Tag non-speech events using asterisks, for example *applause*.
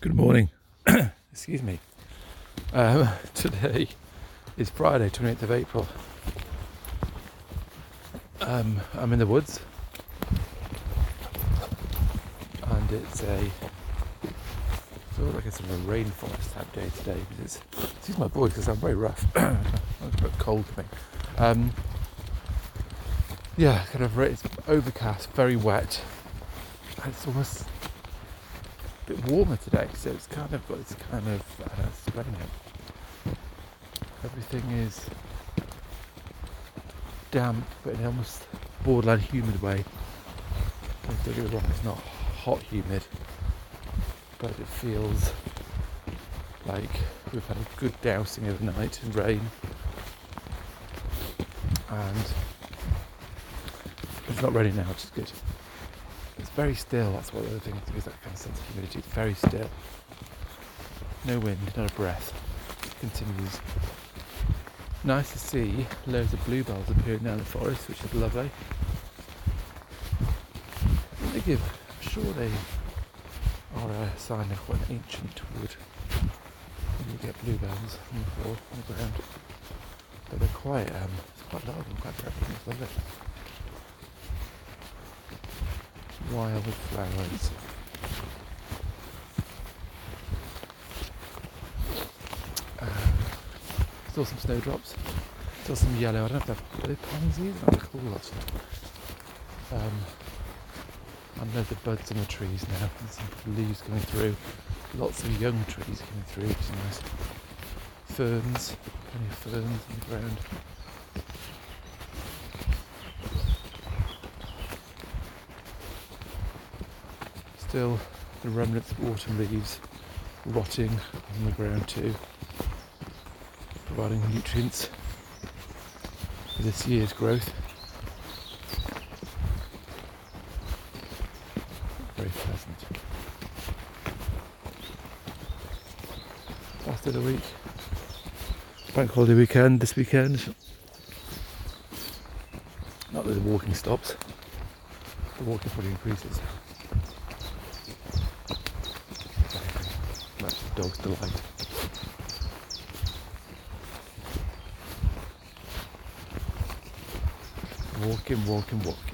Good morning. *coughs* Excuse me. Um, *laughs* today is Friday, 28th of April. Um, I'm in the woods and it's a feels like it's a rainforest type day today because it's excuse my voice because I'm very rough. *coughs* I'm a bit cold coming. Um, yeah, kind of it's overcast, very wet. It's almost bit warmer today, so it's kind of got this kind of uh, spring. Everything is damp, but in almost borderline humid way. Don't get wrong, it's not hot humid, but it feels like we've had a good dousing overnight in rain, and it's not raining now, which is good. It's very still. That's what the other thing is. That kind of sense of humidity. It's very still. No wind, not a breath. It continues. Nice to see loads of bluebells appearing now in the forest, which is lovely. They give, I'm sure they are a sign of an ancient wood. You get bluebells on the floor, on the ground. But they're quite, um, quite large and quite prevalent. It's lovely. wildflowers. Um, still some snowdrops, still some yellow. I don't know if they're, pansies? Oh, they're cool actually. Um, and there's the buds on the trees now, and some leaves coming through. Lots of young trees coming through, is nice. Ferns, plenty of ferns on the ground. Still the remnants of autumn leaves rotting on the ground too, providing nutrients for this year's growth. Very pleasant. After the week. Bank holiday weekend this weekend. Not that the walking stops. The walking probably increases. Dog's delight. Walking, walking, walking.